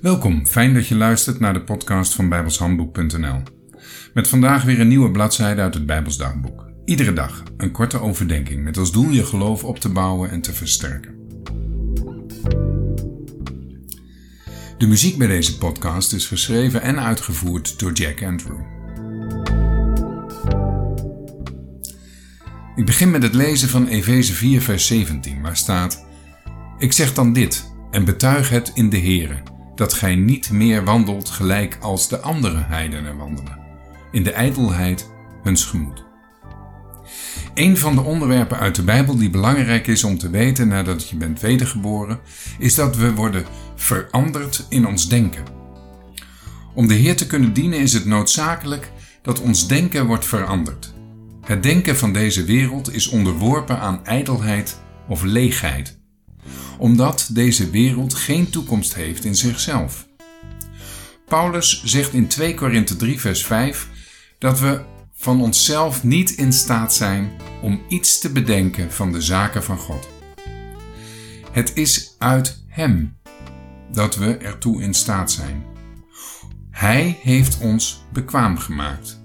Welkom, fijn dat je luistert naar de podcast van bijbelshandboek.nl. Met vandaag weer een nieuwe bladzijde uit het Bijbelsdagboek. Iedere dag een korte overdenking met als doel je geloof op te bouwen en te versterken. De muziek bij deze podcast is geschreven en uitgevoerd door Jack Andrew. Ik begin met het lezen van Efeze 4, vers 17, waar staat: Ik zeg dan dit en betuig het in de Here dat gij niet meer wandelt gelijk als de andere heidenen wandelen, in de ijdelheid huns gemoed. Een van de onderwerpen uit de Bijbel die belangrijk is om te weten nadat je bent wedergeboren, is dat we worden veranderd in ons denken. Om de Heer te kunnen dienen is het noodzakelijk dat ons denken wordt veranderd. Het denken van deze wereld is onderworpen aan ijdelheid of leegheid omdat deze wereld geen toekomst heeft in zichzelf. Paulus zegt in 2 Korinthe 3 vers 5 dat we van onszelf niet in staat zijn om iets te bedenken van de zaken van God. Het is uit Hem dat we ertoe in staat zijn. Hij heeft ons bekwaam gemaakt.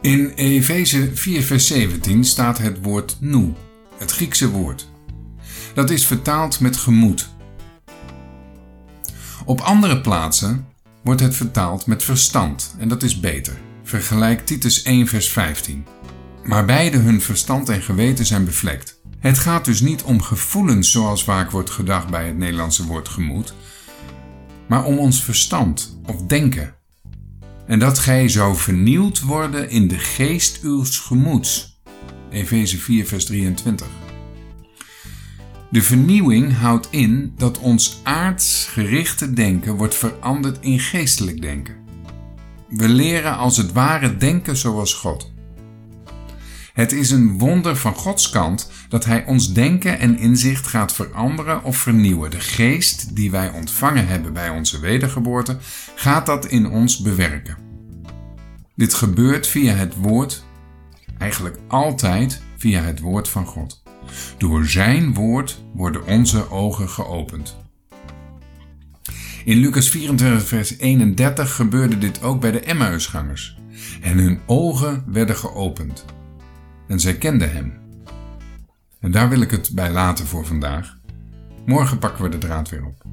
In Efeze 4 vers 17 staat het woord nu, het Griekse woord. Dat is vertaald met gemoed. Op andere plaatsen wordt het vertaald met verstand en dat is beter. Vergelijk Titus 1 vers 15. Maar beide hun verstand en geweten zijn bevlekt. Het gaat dus niet om gevoelens zoals vaak wordt gedacht bij het Nederlandse woord gemoed, maar om ons verstand of denken. En dat gij zou vernieuwd worden in de geest uws gemoeds. Efeze 4 vers 23. De vernieuwing houdt in dat ons aardsgerichte denken wordt veranderd in geestelijk denken. We leren als het ware denken zoals God. Het is een wonder van Gods kant dat Hij ons denken en inzicht gaat veranderen of vernieuwen. De geest die wij ontvangen hebben bij onze wedergeboorte gaat dat in ons bewerken. Dit gebeurt via het woord, eigenlijk altijd via het woord van God. Door Zijn woord worden onze ogen geopend. In Lucas 24, vers 31 gebeurde dit ook bij de Emmausgangers. En hun ogen werden geopend. En zij kenden hem. En daar wil ik het bij laten voor vandaag. Morgen pakken we de draad weer op.